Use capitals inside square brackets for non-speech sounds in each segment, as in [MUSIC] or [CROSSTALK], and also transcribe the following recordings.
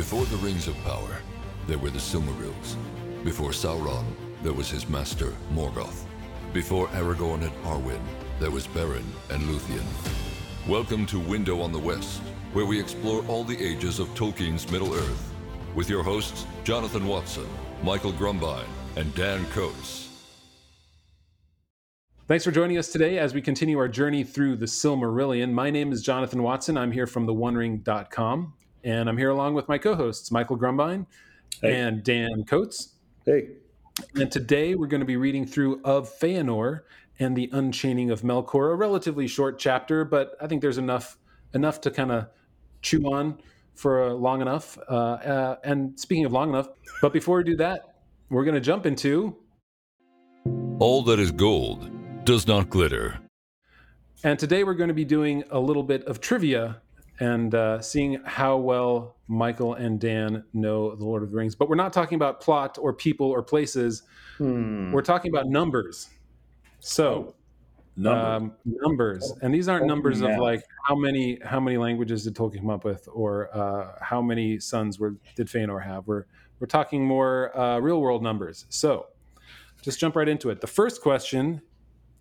Before the Rings of Power, there were the Silmarils. Before Sauron, there was his master, Morgoth. Before Aragorn and Arwen, there was Beren and Luthien. Welcome to Window on the West, where we explore all the ages of Tolkien's Middle-earth. With your hosts, Jonathan Watson, Michael Grumbine, and Dan Coates. Thanks for joining us today as we continue our journey through the Silmarillion. My name is Jonathan Watson. I'm here from theonering.com, and I'm here along with my co-hosts, Michael Grumbine Hey. and Dan Coates. Hey, And today we're going to be reading through Of Feanor and the Unchaining of Melkor, a relatively short chapter, but I think there's enough enough to kind of chew on for uh, long enough. Uh, uh, and speaking of long enough, but before we do that, we're going to jump into All that is gold does not glitter. And today we're going to be doing a little bit of trivia and uh, seeing how well Michael and Dan know The Lord of the Rings. But we're not talking about plot or people or places. Hmm. We're talking about numbers. So number. um, numbers, and these aren't numbers of like how many how many languages did Tolkien come up with, or uh, how many sons were did Feanor have. We're we're talking more uh, real world numbers. So just jump right into it. The first question,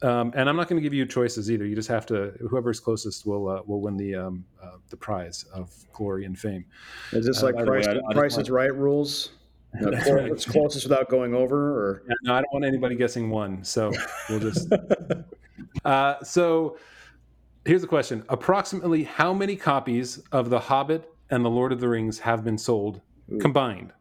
um, and I'm not going to give you choices either. You just have to whoever's closest will uh, will win the um, uh, the prize of glory and fame. Is this uh, like the way, Price, I- I Price is Right rules? No, That's right. It's closest without going over, or And no, I don't want anybody guessing one, so we'll just. [LAUGHS] uh, so here's the question: Approximately how many copies of The Hobbit and The Lord of the Rings have been sold Ooh. combined?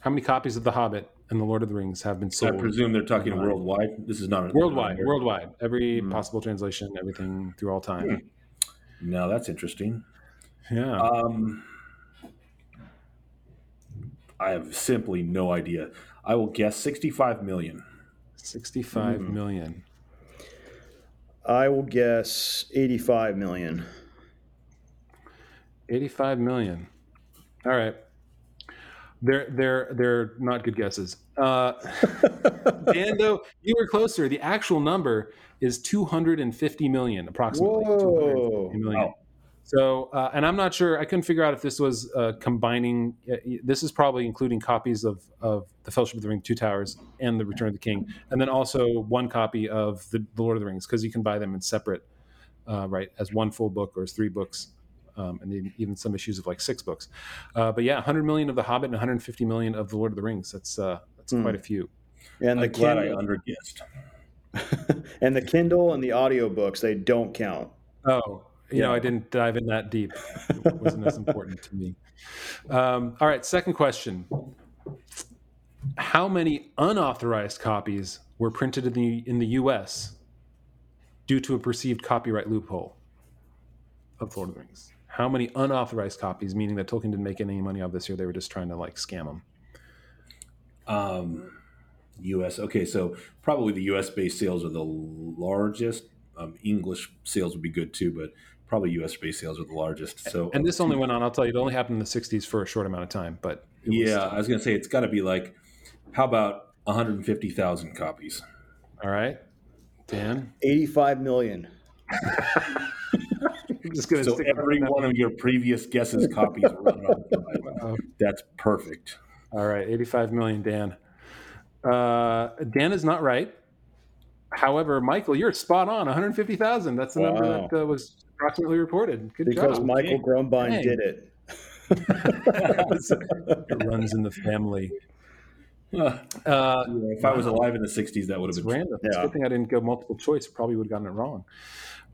How many copies of The Hobbit and The Lord of the Rings have been sold. I presume they're talking Combined. worldwide. This is not a, worldwide? Worldwide, every Hmm. possible translation, everything through all time. Now that's interesting. Yeah. Um, I have simply no idea. I will guess 65 million. Sixty-five hmm. million. I will guess 85 million. 85 million. All right. They're they're they're not good guesses. Uh [LAUGHS] Dando, you were closer. The actual number is 250 million approximately. Whoa. 250 million. Wow. So, uh, and I'm not sure. I couldn't figure out if this was uh, combining. Uh, this is probably including copies of of the Fellowship of the Ring, Two Towers, and the Return of the King, and then also one copy of the, the Lord of the Rings because you can buy them in separate, uh, right, as one full book or as three books, um, and even some issues of like six books. Uh, but yeah, 100 million of the Hobbit and 150 million of the Lord of the Rings. That's uh, that's Hmm. quite a few. And the I'm glad I Kindle, underguessed. [LAUGHS] and the Kindle and the audiobooks, they don't count. Oh, you know, I didn't dive in that deep. It [LAUGHS] wasn't as important to me. Um, all right, second question. How many unauthorized copies were printed in the in the US due to a perceived copyright loophole of Lord of the Rings? How many unauthorized copies, meaning that Tolkien didn't make any money off this year, they were just trying to like scam them? Um, U.S. Okay, so probably the U.S. based sales are the largest. Um, English sales would be good too, but probably U.S. based sales are the largest. So And this only went on, I'll tell you, it only happened in the 60s for a short amount of time, but it was- yeah, I was gonna say it's got to be like, how about 150,000 copies? all right. Dan? 85 million. [LAUGHS] I'm just going to So stick every one of your previous guesses [LAUGHS] copies. Uh, That's perfect. All right, 85 million, Dan. Uh, Dan is not right. However, Michael, you're spot on. 150,000. That's the Wow. number that uh, was approximately reported. Good Because job. Michael Grumbine Dang. did it. [LAUGHS] it runs in the family. [LAUGHS] Uh, Uh, if I was alive in the 60s, that would have been. random. It's a good thing I didn't go multiple choice. Probably would have gotten it wrong.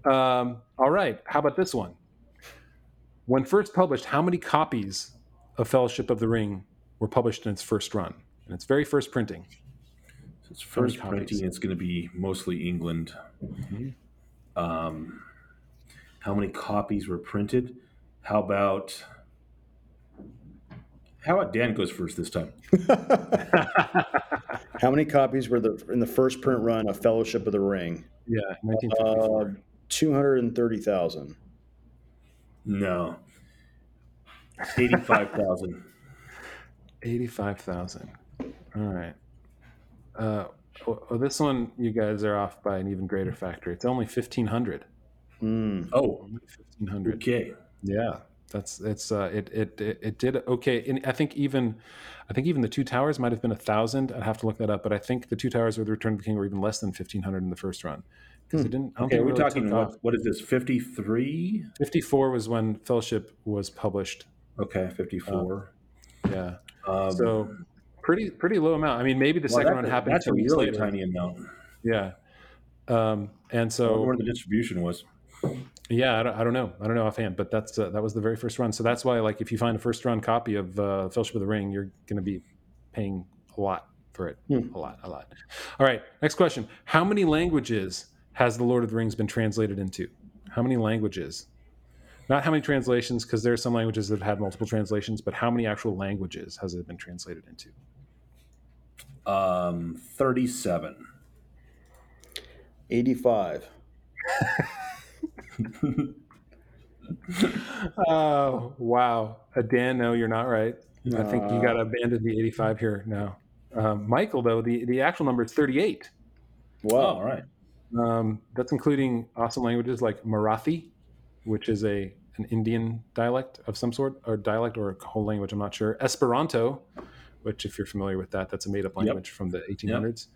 Um, all right. How about this one? When first published, how many copies of Fellowship of the Ring were published in its first run? In its very first printing. It's first printing. It's going to be mostly England. Mhm. Um, how many copies were printed? How about how about Dan goes first this time? [LAUGHS] How many copies were the in the first print run of Fellowship of the Ring? Yeah, 1954. Uh, 230,000. No, eighty-five thousand. 85,000. All right. Uh, oh, oh, this one, you guys are off by an even greater factor. It's only 1,500. Mm. Oh, Only 1,500. okay. Yeah. That's it's uh, it, it it it did okay. And I think even I think even the two towers might have been a thousand. I'd have to look that up, but I think the two towers with the Return of the King were even less than fifteen hundred in the first run because Hmm. it didn't. Okay, think it we're really talking took what, what is this? Fifty three? Fifty four was when Fellowship was published. Okay, fifty four. Yeah, um, so pretty pretty low amount. I mean, maybe the well, second that's run happened that's a really later. tiny amount. Yeah, um, and so where the distribution was. Yeah, I don't, I don't know. I don't know offhand, but that's uh, that was the very first run. So that's why, like, if you find a first run copy of uh, Fellowship of the Ring, you're going to be paying a lot for it. Hmm. A lot, a lot. All right, next question: How many languages has the Lord of the Rings been translated into? How many languages? Not how many translations, because there are some languages that have had multiple translations, but how many actual languages has it been translated into? Um, thirty seven. 85. [LAUGHS] Oh wow, uh, Dan, no, you're not right. I think you Uh, got to abandon the 85 here now. Um, Michael, though, the, the actual number is 38. Oh, Wow. all right. Um, that's including awesome languages like Marathi, which is a an Indian dialect of some sort, or dialect or a whole language. I'm not sure. Esperanto, which, if you're familiar with that, that's a made up language from the 1800s,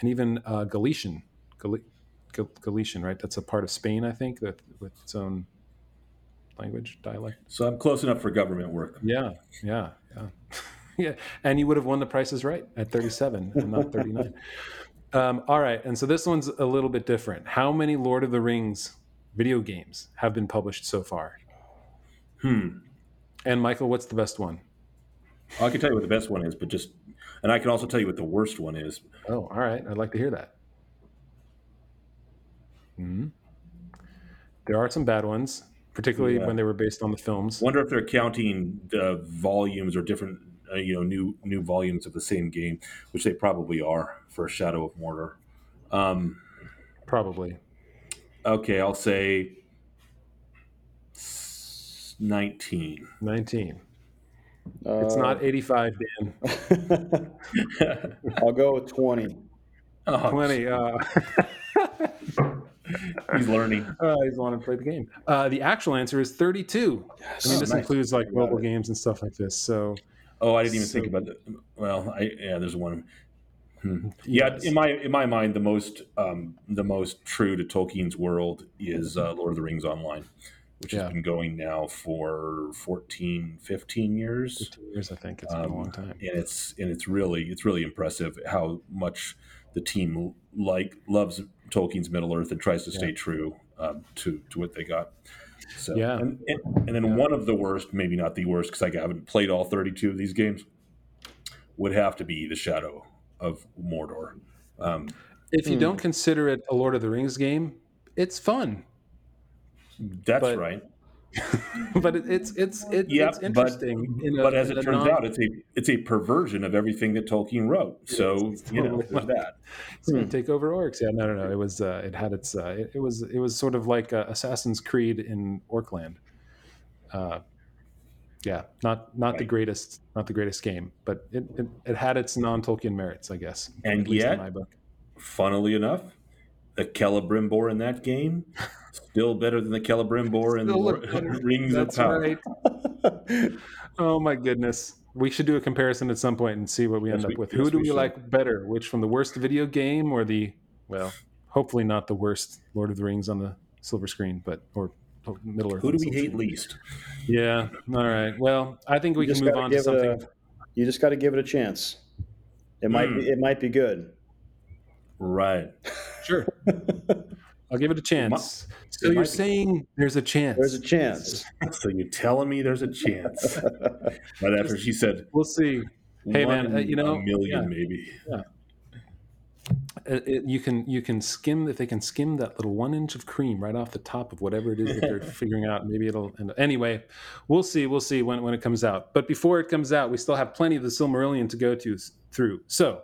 and even uh, Galician, Gal- Gal- Galician, right? That's a part of Spain, I think, that with its own language dialect. So I'm close enough for government work. Yeah, yeah, yeah, [LAUGHS] yeah. And you would have won the prices right at 37 and not 39. [LAUGHS] um, all right, and so this one's a little bit different. How many Lord of the Rings video games have been published so far? Hmm. And Michael, what's the best one? I can tell you what the best one is, but just, and I can also tell you what the worst one is. Oh, all right. I'd like to hear that. hmm There are some bad ones, particularly Yeah. when they were based on the films. Wonder if they're counting the volumes or different, uh, you know, new new volumes of the same game, which they probably are for Shadow of Mordor. Um, Probably. okay, I'll say nineteen. 19. Uh, It's not 85, Dan. [LAUGHS] I'll go with 20. Oh, 20. Uh, [LAUGHS] He's learning. [LAUGHS] Uh, he's wanting to play the game. Uh, the actual answer is 32. Yes. I mean, Oh, this nice. includes like mobile games and stuff like this. So, Oh, I didn't even So- think about that. Well, I yeah, there's one. Hmm. Yeah, yes. in my in my mind, the most um, the most true to Tolkien's world is uh, Lord of the Rings Online, which Yeah. has been going now for 14, 15 years. 15 years, I think. It's been a Um, long time. and it's and it's really it's really impressive how much the team like loves Tolkien's Middle Earth and tries to stay Yeah. true um, to to what they got. So Yeah. and, and, and then Yeah. one of the worst, maybe not the worst, because I haven't played all thirty two of these games, would have to be the Shadow of Mordor. Um, If you Hmm. don't consider it a Lord of the Rings game, it's fun, that's But- right. [LAUGHS] but it, it's it's it, Yeah, it's but- interesting. in a- But as it turns non- out, it's a it's a perversion of everything that Tolkien wrote. So [LAUGHS] you know, there's that. it's going Hmm. to take over orcs. Yeah, no, no, no. It was uh, it had its uh, it, it was it was sort of like uh, Assassin's Creed in Orkland. Uh, yeah, not not the greatest not the greatest game, but it, it, had its non Tolkien merits, I guess. And yet- in my book. funnily enough, the Celebrimbor in that game still better than the Celebrimbor in the Lord- [LAUGHS] Rings That's of Power. right. [LAUGHS] Oh my goodness. We should do a comparison at some point and see what we Yes, end we- up with. yes, Who do we we, like better? Which from the worst video game or the well, hopefully not the worst Lord of the Rings on the silver screen, but or Middle Earth. Who do we hate screen. least? Yeah. All right. Well, I think we You can move on to something. a- You just got to give it a chance. It might Hmm. be, it might be good. Right. [LAUGHS] Sure. [LAUGHS] I'll give it a chance. So you're might be. saying there's a chance. There's a chance. [LAUGHS] So you're telling me there's a chance? [LAUGHS] Right after she said, We'll see. Hey, one man, uh, you know, a million yeah. maybe. Uh, it- you can you can skim if they can skim that little one inch of cream right off the top of whatever it is that they're figuring out. Maybe it'll end. Anyway, we'll see. We'll see when when it comes out. But before it comes out, we still have plenty of the Silmarillion to go to through. So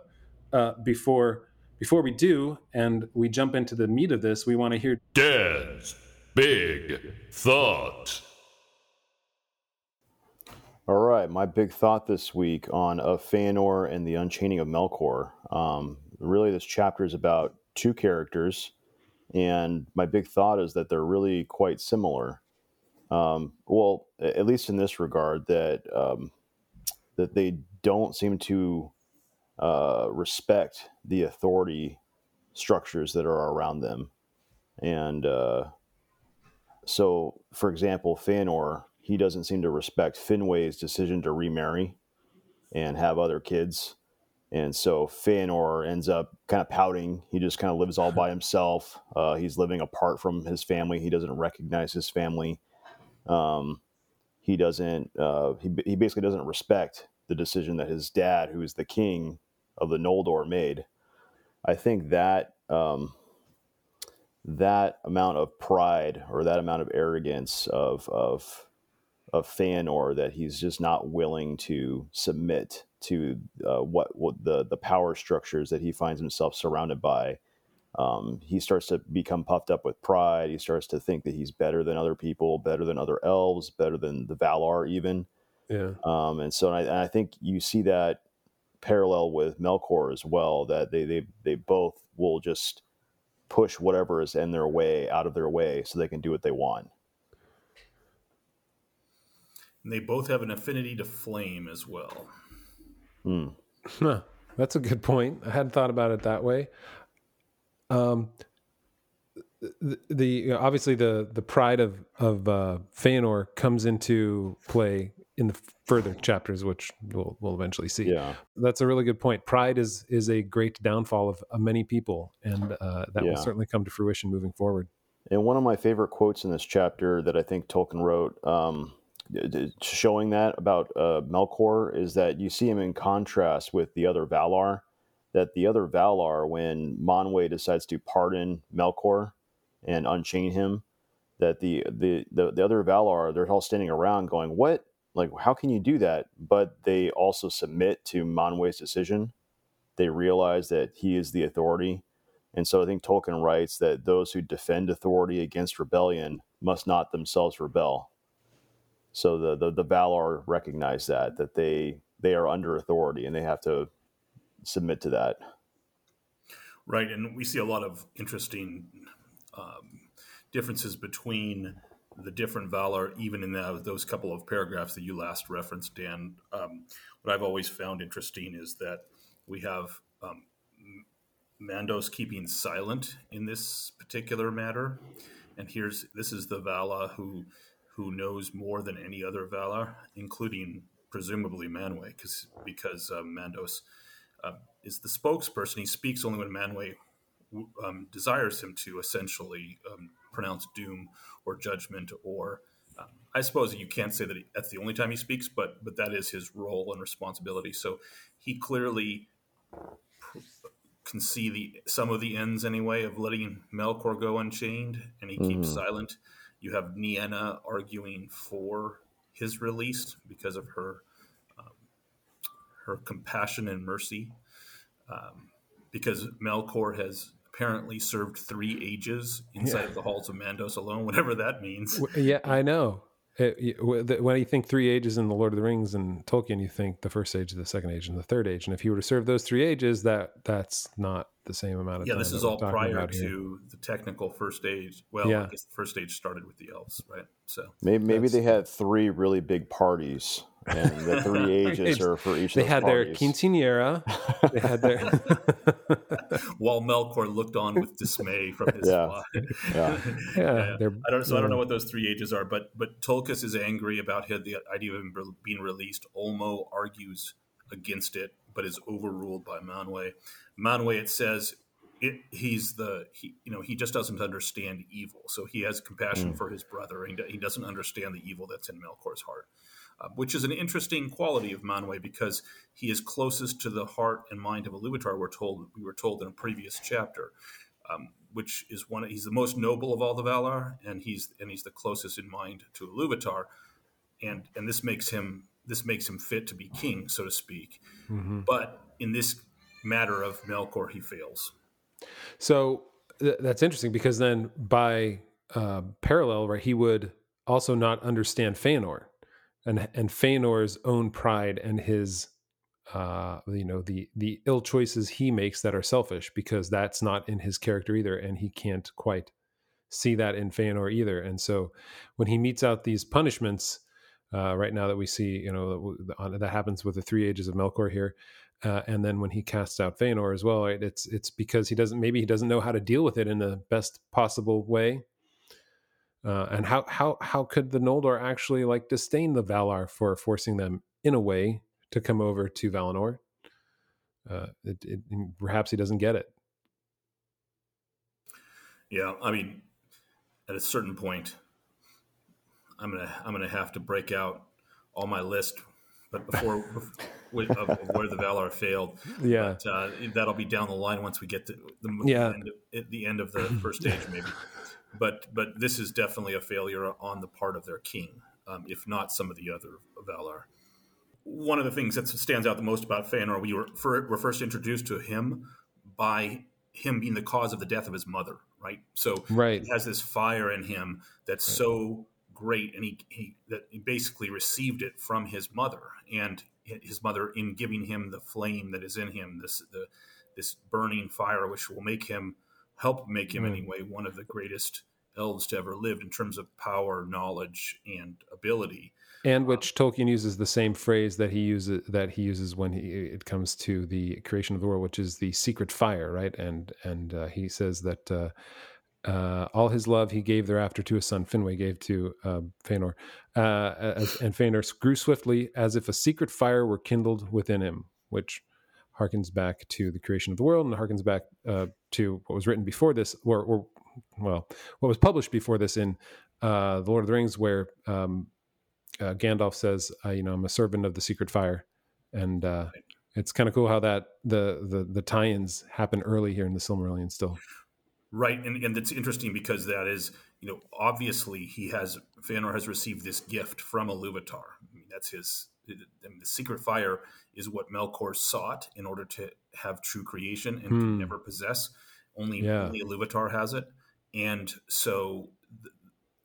uh, before before we do, and we jump into the meat of this, we want to hear Dan's Big Thought. All right, my big thought this week on Of Feanor and the Unchaining of Melkor. Um, really, this chapter is about two characters, and my big thought is that they're really quite similar. Um, well, at least in this regard, that um, that they don't seem to uh, respect the authority structures that are around them, and uh, so, for example, Feanor he doesn't seem to respect Finwë's decision to remarry and have other kids. And so Feanor ends up kind of pouting. He just kind of lives all by himself. Uh, he's living apart from his family. He doesn't recognize his family. Um, he doesn't. Uh, he he basically doesn't respect the decision that his dad, who is the king of the Noldor, made. I think that um, that amount of pride or that amount of arrogance of of of Feanor that he's just not willing to submit to uh, what, what the the power structures that he finds himself surrounded by. Um, he starts to become puffed up with pride. He starts to think that he's better than other people, better than other elves, better than the Valar, even. Yeah. Um, and so I, and I think you see that parallel with Melkor as well. That they they they both will just push whatever is in their way out of their way so they can do what they want. And they both have an affinity to flame as well. Hmm. Huh. That's a good point. I hadn't thought about it that way. Um, the, the obviously the the pride of of uh, Feanor comes into play in the further chapters, which we'll we'll eventually see. Yeah. That's a really good point. Pride is is a great downfall of, of many people, and uh, that Yeah. will certainly come to fruition moving forward. And one of my favorite quotes in this chapter that I think Tolkien wrote, um, showing that about uh, Melkor, is that you see him in contrast with the other Valar. That the other Valar, when Manwë decides to pardon Melkor and unchain him, that the, the the the other Valar, they're all standing around going, "What? Like, how can you do that?" But they also submit to Manwë's decision. They realize that he is the authority, and so I think Tolkien writes that those who defend authority against rebellion must not themselves rebel. So the, the, the Valar recognize that, that they they are under authority and they have to submit to that. Right, and we see a lot of interesting um, differences between the different Valar, even in the, those couple of paragraphs that you last referenced, Dan. Um, what I've always found interesting is that we have um, Mandos keeping silent in this particular matter, and here's this is the Vala who who knows more than any other Valar, including presumably Manwë, because because uh, Mandos uh, is the spokesperson. He speaks only when Manwë um, desires him to essentially um, pronounce doom or judgment or um, I suppose you can't say that he, that's the only time he speaks, but but that is his role and responsibility. So he clearly pr- can see the some of the ends anyway of letting Melkor go unchained, and he keeps Mhm. silent. You have Nienna arguing for his release because of her um, her compassion and mercy, um, because Melkor has apparently served three ages inside Yeah. of the halls of Mandos alone, whatever that means. Yeah, I know. It- y- w- the- when you think three ages in the Lord of the Rings and Tolkien, you think the first age, the second age, and the third age. And if he were to serve those three ages, that that's not the same amount of Yeah, time. Yeah, this is all prior about here. to the technical first age. Well, Yeah. I guess the first age started with the elves, right? So Maybe, maybe they had three really big parties, and the three [LAUGHS] ages are for each They of those had their parties. quinceanera. They had their. [LAUGHS] while Melkor looked on with dismay from his [LAUGHS] Yeah. fly. Yeah. Yeah, they're- I don't. So I don't know what those three ages are, but but Tulkas is angry about his, the idea of him being released. Ulmo argues against it, but is overruled by Manwë. Manwë, it says, it, he's the he you know he just doesn't understand evil, so he has compassion Mm. for his brother. And he doesn't understand the evil that's in Melkor's heart. Uh, which is an interesting quality of Manwë because he is closest to the heart and mind of Iluvatar. We're told we were told in a previous chapter, um, which is one. He's the most noble of all the Valar, and he's and he's the closest in mind to Iluvatar, and and this makes him this makes him fit to be king, so to speak. Mhm. But in this matter of Melkor, he fails. So th- that's interesting because then by uh, parallel, right, he would also not understand Feanor and and Feanor's own pride and his uh you know the the ill choices he makes that are selfish because that's not in his character either and he can't quite see that in Feanor either. And so when he meets out these punishments, uh, right now that we see, you know, that happens with the three ages of Melkor here. Uh, and then when he casts out Feanor as well, right, it's it's because he doesn't maybe he doesn't know how to deal with it in the best possible way. Uh, and how how how could the Noldor actually like disdain the Valar for forcing them in a way to come over to Valinor? Uh, it, it, perhaps he doesn't get it. Yeah, I mean, at a certain point, I'm gonna I'm gonna have to break out all my list, but before [LAUGHS] of, of, where the Valar failed. Yeah, but, uh, that'll be down the line once we get to the, yeah. end of, the end of the first stage, maybe. But but this is definitely a failure on the part of their king, um, if not some of the other Valar. One of the things that stands out the most about Feanor, we were, for, were first introduced to him by him being the cause of the death of his mother, right? So right. he has this fire in him that's right. so great, and he, he that he basically received it from his mother, and his mother in giving him the flame that is in him, this the this burning fire, which will make him help make him mm. anyway one of the greatest elves to ever lived in terms of power, knowledge, and ability. And which um, Tolkien uses the same phrase that he uses that he uses when he it comes to the creation of the world, which is the secret fire, right? And and uh, he says that uh, uh, all his love he gave thereafter to his son Finwë gave to uh, Feanor, uh, as, and Feanor grew swiftly as if a secret fire were kindled within him, which harkens back to the creation of the world and harkens back uh, to what was written before this, or, or, well, what was published before this in uh, the Lord of the Rings, where um, uh, Gandalf says, "You know, I'm a servant of the secret fire," and it's kind of cool how that the the the tie-ins happen early here in the Silmarillion still. Right, and and it's interesting because that is, you know, obviously he has Feanor has received this gift from Iluvatar. I mean, that's his. Mean, the secret fire is what Melkor sought in order to have true creation and hmm. never possess. Only, yeah. only Iluvatar has it, and so th-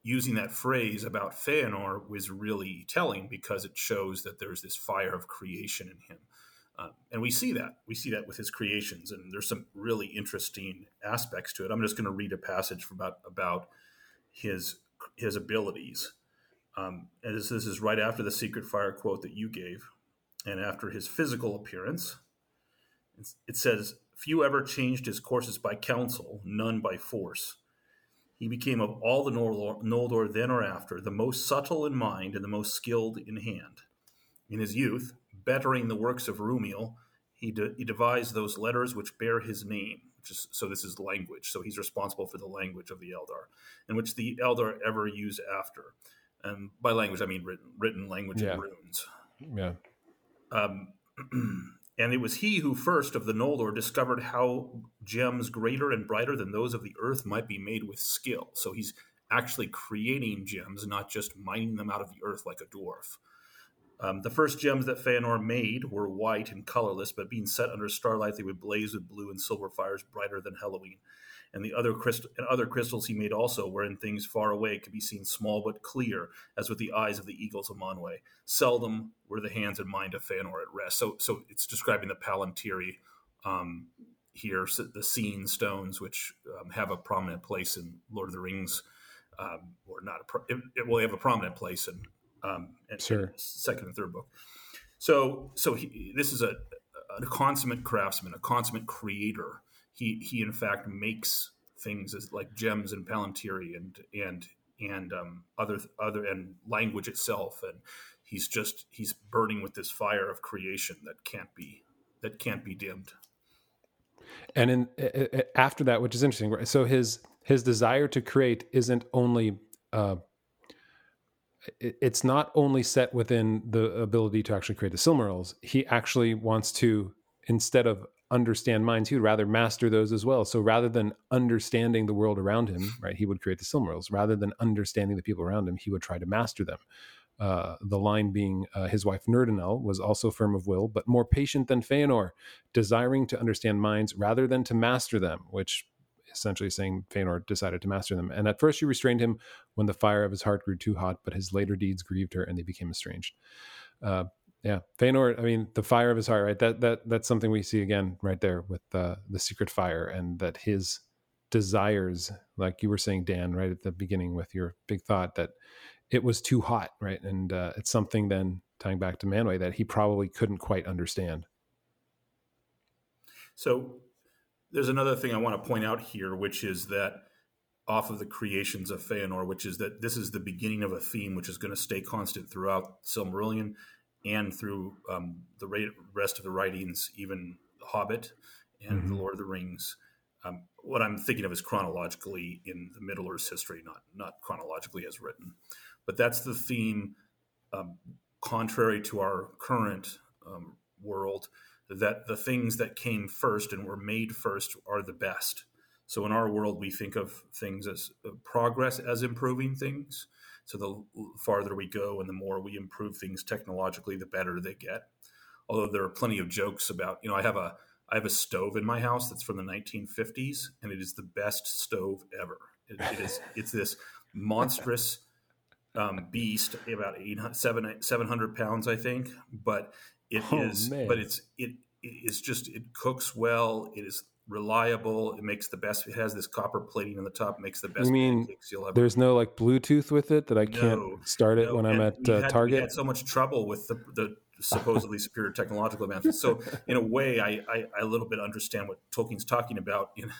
using that phrase about Feanor was really telling because it shows that there's this fire of creation in him. Uh, and we see that. We see that with his creations, and there's some really interesting aspects to it. I'm just going to read a passage about about his his abilities. Um, and this, is right after the secret fire quote that you gave, and after his physical appearance. It says, "Few ever changed his courses by counsel, none by force." He became of all the Noldor then or after the most subtle in mind and the most skilled in hand. In his youth, bettering the works of Rúmil, he, de- he devised those letters which bear his name. Which is, so this is language. So he's responsible for the language of the Eldar, and which the Eldar ever use after. And by language, I mean written, written language yeah. and runes. Yeah. Um, [CLEARS THROAT] and it was he who first of the Noldor discovered how gems greater and brighter than those of the earth might be made with skill. So he's actually creating gems, not just mining them out of the earth like a dwarf. Um, the first gems that Feanor made were white and colorless, but being set under starlight, they would blaze with blue and silver fires brighter than Helluin. And the other crystal and other crystals he made also, wherein things far away could be seen small but clear, as with the eyes of the eagles of Manwë. Seldom were the hands and mind of Feanor at rest. So, so it's describing the Palantiri um, here, the Seen stones, which um, have a prominent place in Lord of the Rings, um, or not a pro- it, it will have a prominent place in um, and, sure. second and third book. So, so he, this is a, a consummate craftsman, a consummate creator. He he in fact makes things as like gems and palantiri and and and um, other other and language itself, and he's just he's burning with this fire of creation that can't be that can't be dimmed. And in after that, which is interesting, so his his desire to create isn't only uh, it's not only set within the ability to actually create the Silmarils. He actually wants to, instead of understand minds, he would rather master those as well. So rather than understanding the world around him, [LAUGHS] right, he would create the Silmarils. Rather than understanding the people around him, he would try to master them. Uh, the line being uh, his wife Nerdanel was also firm of will, but more patient than Feanor, desiring to understand minds rather than to master them, which essentially saying Feanor decided to master them. And at first she restrained him when the fire of his heart grew too hot, but his later deeds grieved her and they became estranged. Uh, yeah, Feanor. I mean, the fire of his heart, right? That that that's something we see again right there with the the secret fire, and that his desires, like you were saying, Dan, right at the beginning with your big thought that it was too hot, right? And uh, it's something then tying back to Manwë that he probably couldn't quite understand. So there's another thing I want to point out here, which is that off of the creations of Feanor, which is that this is the beginning of a theme which is going to stay constant throughout Silmarillion and through um, the rest of the writings, even The Hobbit and mm-hmm. The Lord of the Rings. Um, what I'm thinking of is chronologically in the Middle Earth's history, not not chronologically as written. But that's the theme, um, contrary to our current um, world, that the things that came first and were made first are the best. So in our world, we think of things as uh, progress as improving things. So the farther we go and the more we improve things technologically, the better they get. Although there are plenty of jokes about, you know, I have a I have a stove in my house that's from the 1950s, and it is the best stove ever. it, it is [LAUGHS] it's this monstrous um, beast, about 800, 700 pounds, I think. But it oh, is, man. but it's it, it is just it cooks well. It is reliable. It makes the best. It has this copper plating on the top. Makes the best. You mean there's no like Bluetooth with it that I can't no, start it no. when I'm at uh, had, Target? We had so much trouble with the, the supposedly superior technological advances. So [LAUGHS] in a way, I, I, I, a little bit understand what Tolkien's talking about in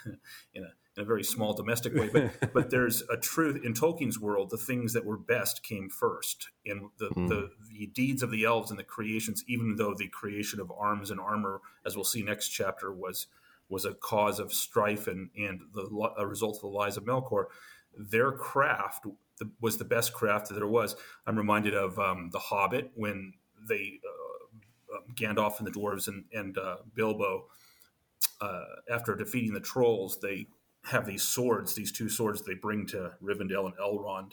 in a in a very small domestic way. But but [LAUGHS] there's a truth in Tolkien's world. The things that were best came first, and the, mm. the the deeds of the elves and the creations. Even though the creation of arms and armor, as we'll see next chapter, was was a cause of strife and and the a result of the lies of Melkor. Their craft was the best craft that there was. I'm reminded of um, the Hobbit when they uh, um, Gandalf and the dwarves and, and uh, Bilbo. Uh, after defeating the trolls, they have these swords, these two swords they bring to Rivendell and Elrond,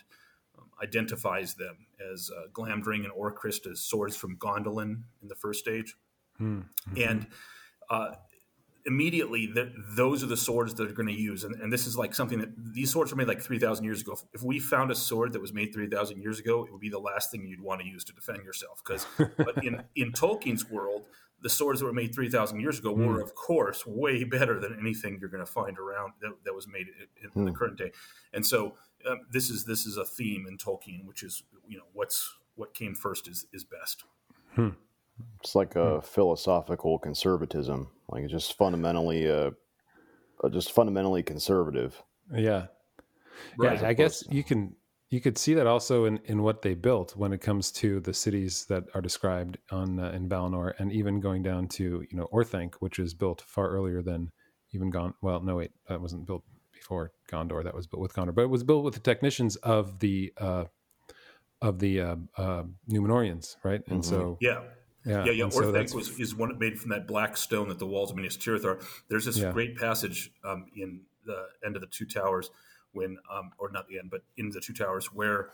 um, identifies them as uh, Glamdring and Orcrist as swords from Gondolin in the first stage. Hmm. Mm-hmm. And uh, immediately, the, those are the swords that are going to use. And, and, this is like something that these swords were made like 3,000 years ago. If we found a sword that was made 3,000 years ago, it would be the last thing you'd want to use to defend yourself. Because but in, [LAUGHS] in Tolkien's world, the swords that were made 3,000 years ago mm. were, of course, way better than anything you're going to find around that, that was made in, in mm. the current day. And so um, this is this is a theme in Tolkien, which is you know what's what came first is is best. Hmm. It's like a hmm. philosophical conservatism, like it's just fundamentally uh, uh, just fundamentally conservative. Yeah, right. yeah. I guess you can you could see that also in, in what they built when it comes to the cities that are described on uh, in Valinor, and even going down to you know Orthanc, which was built far earlier than even Gon. Well, no, wait, that wasn't built before Gondor. That was built with Gondor, but it was built with the technicians of the uh, of the uh, uh, Numenoreans, right? And mm-hmm. so yeah. Yeah, yeah, yeah. Orthanc so was is one made from that black stone that the walls of Minas Tirith are. There's this yeah. great passage um, in the end of the Two Towers when, um, or not the end, but in the Two Towers, where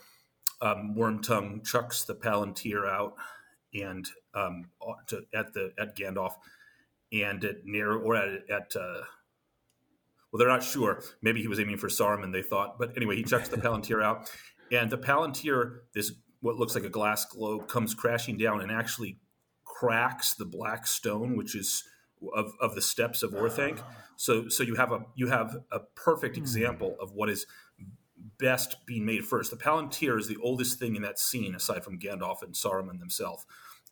um, Wormtongue chucks the Palantir out and um, to, at the at Gandalf and at near or at at uh, well, they're not sure. Maybe he was aiming for Saruman. They thought, but anyway, he chucks the [LAUGHS] Palantir out, and the Palantir, this what looks like a glass globe, comes crashing down and actually cracks the black stone, which is of, of the steps of Orthanc. So so you have a you have a perfect hmm. example of what is best being made first. The Palantir is the oldest thing in that scene, aside from Gandalf and Saruman themselves.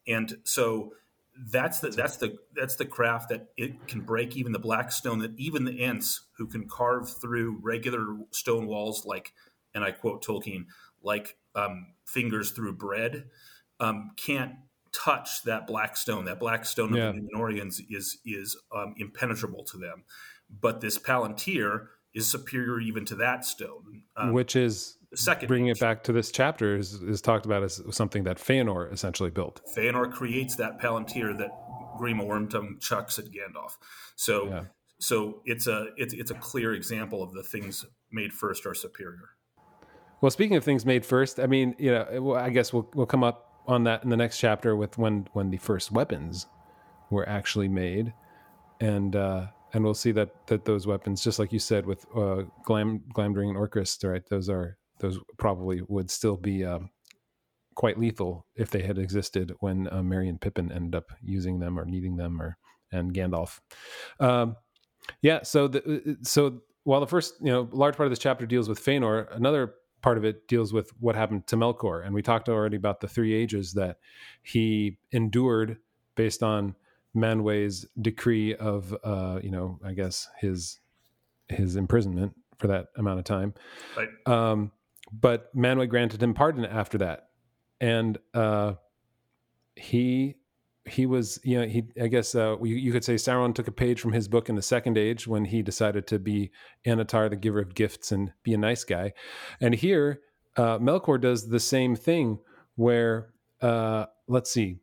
And so that's the that's the that's the craft that it can break even the black stone that even the Ents who can carve through regular stone walls like and I quote Tolkien like um, fingers through bread um, can't touch that black stone. That black stone yeah. of the Numenoreans is is um, impenetrable to them, but this Palantir is superior even to that stone, um, which is second. Bringing it back to this chapter is, is talked about as something that Feanor essentially built. Feanor creates that Palantir that Grima Wormtongue chucks at Gandalf. So. Yeah. So it's a it's, it's a clear example of the things made first are superior. Well, speaking of things made first, I mean, you know, I guess we'll we'll come up on that in the next chapter with when when the first weapons were actually made, and uh, and we'll see that that those weapons, just like you said with uh, Glam Glamdring and Orcrist, right? Those are those probably would still be um, quite lethal if they had existed when uh, Merry and Pippin ended up using them or needing them, or and Gandalf. Um, yeah, so the, so while the first you know large part of this chapter deals with Feanor, another part of it deals with what happened to Melkor, and we talked already about the three ages that he endured based on Manwë's decree of uh, you know I guess his his imprisonment for that amount of time. Right. Um, but Manwë granted him pardon after that, and uh, he he was you know he I guess uh, you, you could say Sauron took a page from his book in the Second Age when he decided to be Annatar, the giver of gifts, and be a nice guy, and here uh, Melkor does the same thing where uh, let's see,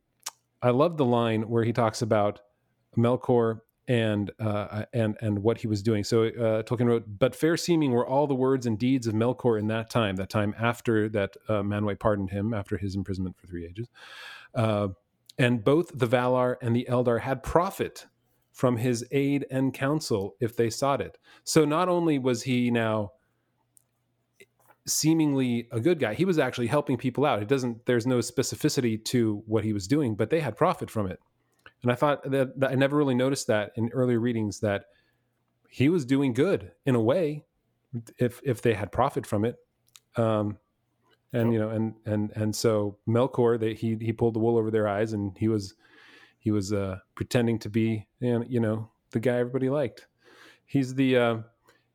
I love the line where he talks about Melkor and uh, and and what he was doing. So uh, Tolkien wrote, "But fair seeming were all the words and deeds of Melkor in that time, that time after that uh, Manwë pardoned him after his imprisonment for three ages, uh, and both the Valar and the Eldar had profit from his aid and counsel if they sought it. So not only was he now." seemingly a good guy he was actually helping people out it doesn't there's no specificity to what he was doing but they had profit from it and I thought that, that I never really noticed that in earlier readings that he was doing good in a way if if they had profit from it. Um, and you know, and and and so Melkor, they, he he pulled the wool over their eyes, and he was he was uh, pretending to be you know the guy everybody liked. He's the uh,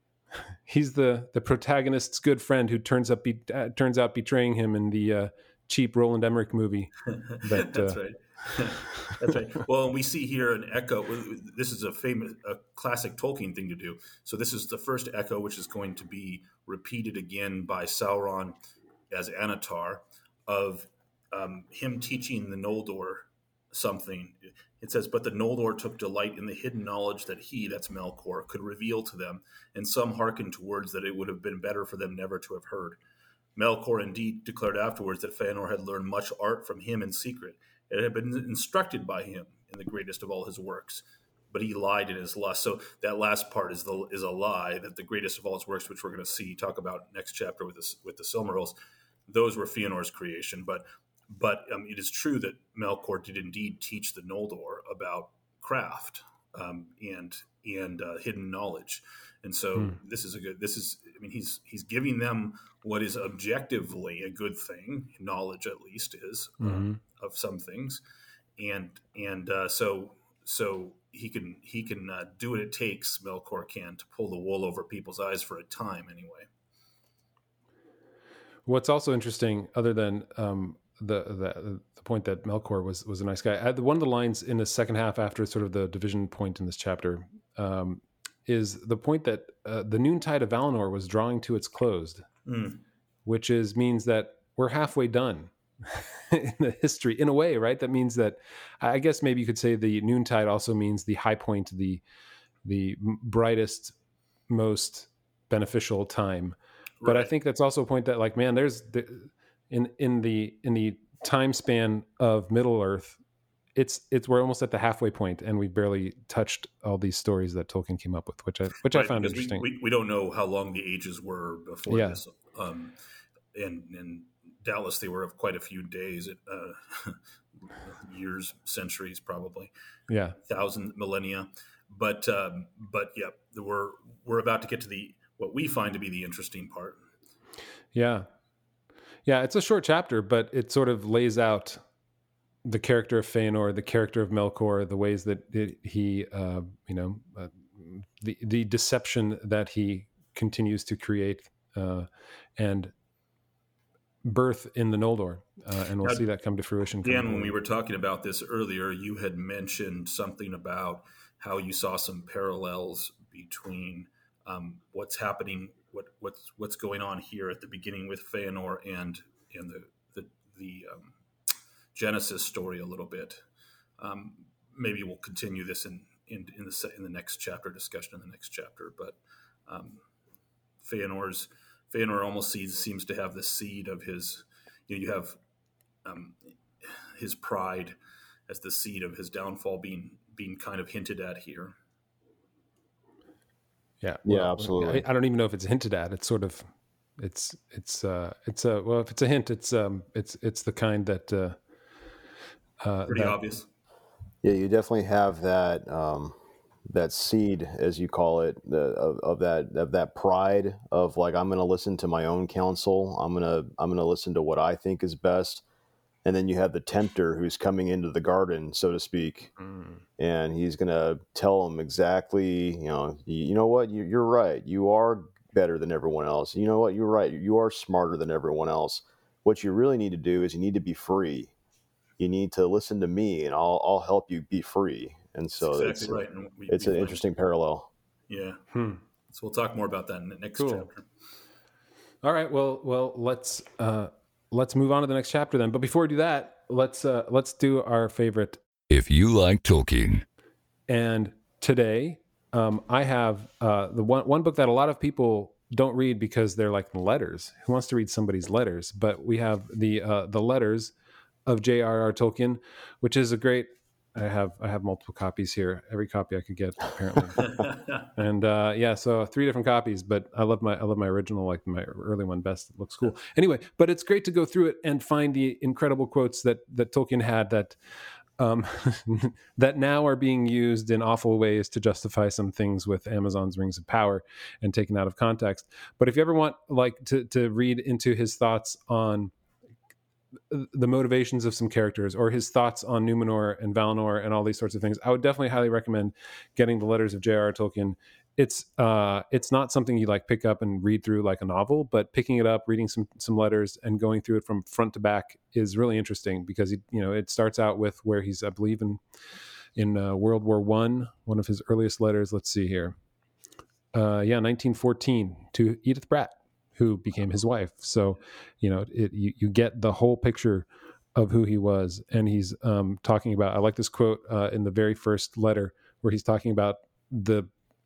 [LAUGHS] he's the the protagonist's good friend who turns up be, uh, turns out betraying him in the uh, cheap Roland Emmerich movie. [LAUGHS] But, That's uh, right. [LAUGHS] That's right. Well, we see here an echo. This is a famous, a classic Tolkien thing to do. So this is the first echo, which is going to be repeated again by Sauron as Annatar of um, him teaching the Noldor something. It says, "But the Noldor took delight in the hidden knowledge that he, that's Melkor, could reveal to them, and some hearkened to words that it would have been better for them never to have heard." Melkor indeed declared afterwards that Feanor had learned much art from him in secret, and had been instructed by him in the greatest of all his works, but he lied in his lust. So that last part is the is a lie that the greatest of all his works, which we're going to see talk about next chapter with this with the Silmarils, those were Feanor's creation. But but um, it is true that Melkor did indeed teach the Noldor about craft um, and and uh, hidden knowledge. And so hmm. this is a good. This is. I mean, he's he's giving them what is objectively a good thing. Knowledge, at least, is uh, mm-hmm. uh, of some things, and and uh, so so he can he can uh, do what it takes. Melkor can to pull the wool over people's eyes for a time, anyway. What's also interesting, other than um, the, the the point that Melkor was was a nice guy, I, one of the lines in the second half after sort of the division point in this chapter um, is the point that uh, the noontide of Valinor was drawing to its close, mm. which is means that we're halfway done [LAUGHS] in the history in a way, right? That means that I guess maybe you could say the noontide also means the high point, the the brightest, most beneficial time. Right. But I think that's also a point that like, man, there's the, in in the in the time span of Middle Earth, it's it's we're almost at the halfway point, and we've barely touched all these stories that Tolkien came up with, which I which right, I found interesting. We, we, we, don't know how long the ages were before yeah. this, um, and and Dallas they were of quite a few days, uh, [LAUGHS] years, centuries, probably, yeah, thousand millennia. But um, but yeah, we're we're about to get to the what we find to be the interesting part. Yeah, yeah, it's a short chapter, but it sort of lays out the character of Feanor, the character of Melkor, the ways that it, he, uh, you know, uh, the the deception that he continues to create, uh, and birth in the Noldor, uh, and we'll now, see that come to fruition. Dan, when we were talking about this earlier, you had mentioned something about how you saw some parallels between um, what's happening, what what's what's going on here at the beginning with Feanor and and the the the um, Genesis story a little bit. Um, maybe we'll continue this in, in, in the in the next chapter discussion in the next chapter. But um, Feanor's Feanor almost sees, seems to have the seed of his. You, know, you have um, his pride as the seed of his downfall being being kind of hinted at here. Yeah, well, yeah, absolutely. I, I, don't even know if it's hinted at. It's sort of, it's it's uh, it's a well, if it's a hint, it's um, it's it's the kind that uh, uh, Pretty that, obvious. Yeah, you definitely have that um, that seed, as you call it, the, of, of that of that pride of like I'm going to listen to my own counsel. I'm gonna I'm gonna listen to what I think is best. And then you have the tempter who's coming into the garden, so to speak, mm. and he's going to tell him exactly, you know, you, you know what, you, you're right. You are better than everyone else. You know what, you're right. You are smarter than everyone else. What you really need to do is you need to be free. You need to listen to me, and I'll I'll help you be free and so exactly it's right. And we, it's we an interesting parallel. Yeah. Hmm. So we'll talk more about that in the next cool. chapter. All right. Well, well, let's uh, let's move on to the next chapter then. But before we do that, let's uh, let's do our favorite. If you like Tolkien, and today um, I have uh, the one one book that a lot of people don't read because they're like letters. Who wants to read somebody's letters? But we have the uh, the letters of J.R.R. Tolkien, which is a great I have I have multiple copies here. Every copy I could get apparently, [LAUGHS] and uh, yeah, so three different copies. But I love my I love my original, like my early one best. It looks cool. Anyway, but it's great to go through it and find the incredible quotes that that Tolkien had that um, [LAUGHS] that now are being used in awful ways to justify some things with Amazon's Rings of Power and taken out of context. But if you ever want like to to read into his thoughts on the motivations of some characters or his thoughts on Numenor and Valinor and all these sorts of things, I would definitely highly recommend getting the letters of J.R.R. Tolkien. It's uh, it's not something you like pick up and read through like a novel, but picking it up, reading some some letters, and going through it from front to back is really interesting because he, you know it starts out with where he's I believe in in uh, World War One, one of his earliest letters. Let's see here, uh, yeah, 1914 to Edith Bratt who became his wife. So, you know, it, you, you get the whole picture of who he was. And he's um, talking about, I like this quote uh, in the very first letter where he's talking about the,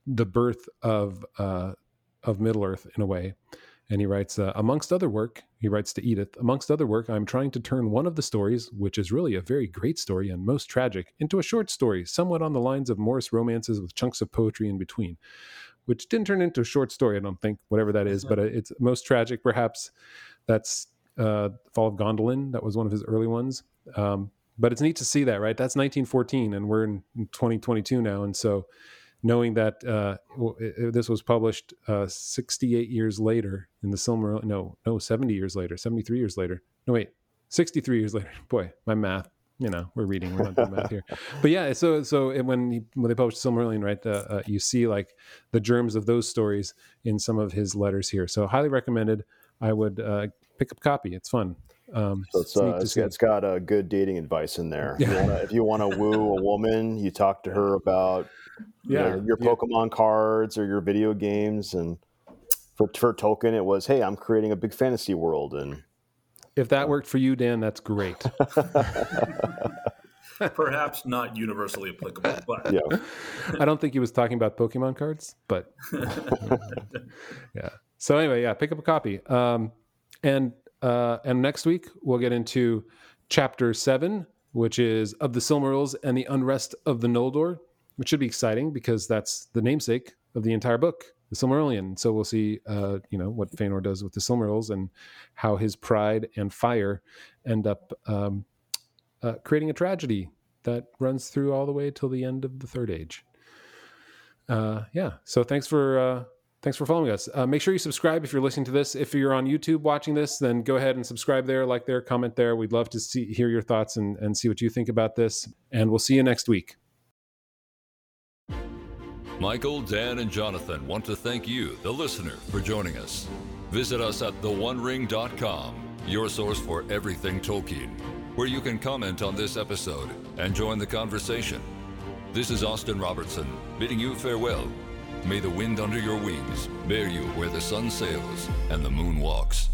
the birth of, uh, of Middle Earth in a way. And he writes, uh, amongst other work, he writes to Edith, amongst other work, I'm trying to turn one of the stories, which is really a very great story and most tragic, into a short story, somewhat on the lines of Morris romances with chunks of poetry in between which didn't turn into a short story, I don't think, whatever that is, but it's most tragic, perhaps. That's uh, Fall of Gondolin. That was one of his early ones. Um, but it's neat to see that, right? That's 1914, and we're in 2022 now. And so knowing that uh, this was published uh, 68 years later in the Silmarillion, no, no, 70 years later, 73 years later. No, wait, 63 years later. [LAUGHS] Boy, my math you know we're reading we're not doing math here. [LAUGHS] But yeah so so when he, when they published silmarillion right uh, uh, you see like the germs of those stories in some of his letters here. So highly recommended. I would uh, pick up a copy. It's fun. Um, so it's, uh, it's, it's got a good dating advice in there. Yeah. if you want to woo a [LAUGHS] woman you talk to her about yeah, you know, your pokemon yeah. cards or your video games and for, for tolkien it was hey i'm creating a big fantasy world and if that worked for you, Dan, that's great. [LAUGHS] [LAUGHS] Perhaps not universally applicable, but yeah. I don't think he was talking about Pokemon cards, but [LAUGHS] yeah. So anyway, yeah, pick up a copy. Um, and uh, and next week we'll get into chapter seven, which is of the Silmarils and the unrest of the Noldor, which should be exciting because that's the namesake of the entire book the Silmarillion. So we'll see, uh, you know, what Fëanor does with the Silmarils and how his pride and fire end up um, uh, creating a tragedy that runs through all the way till the end of the Third Age. Uh, yeah. So thanks for uh, thanks for following us. Uh, make sure you subscribe if you're listening to this. If you're on YouTube watching this, then go ahead and subscribe there, like there, comment there. We'd love to see hear your thoughts and, and see what you think about this. And we'll see you next week. Michael, Dan, and Jonathan want to thank you, the listener, for joining us. Visit us at theonering.com, your source for everything Tolkien, where you can comment on this episode and join the conversation. This is Austin Robertson, bidding you farewell. May the wind under your wings bear you where the sun sails and the moon walks.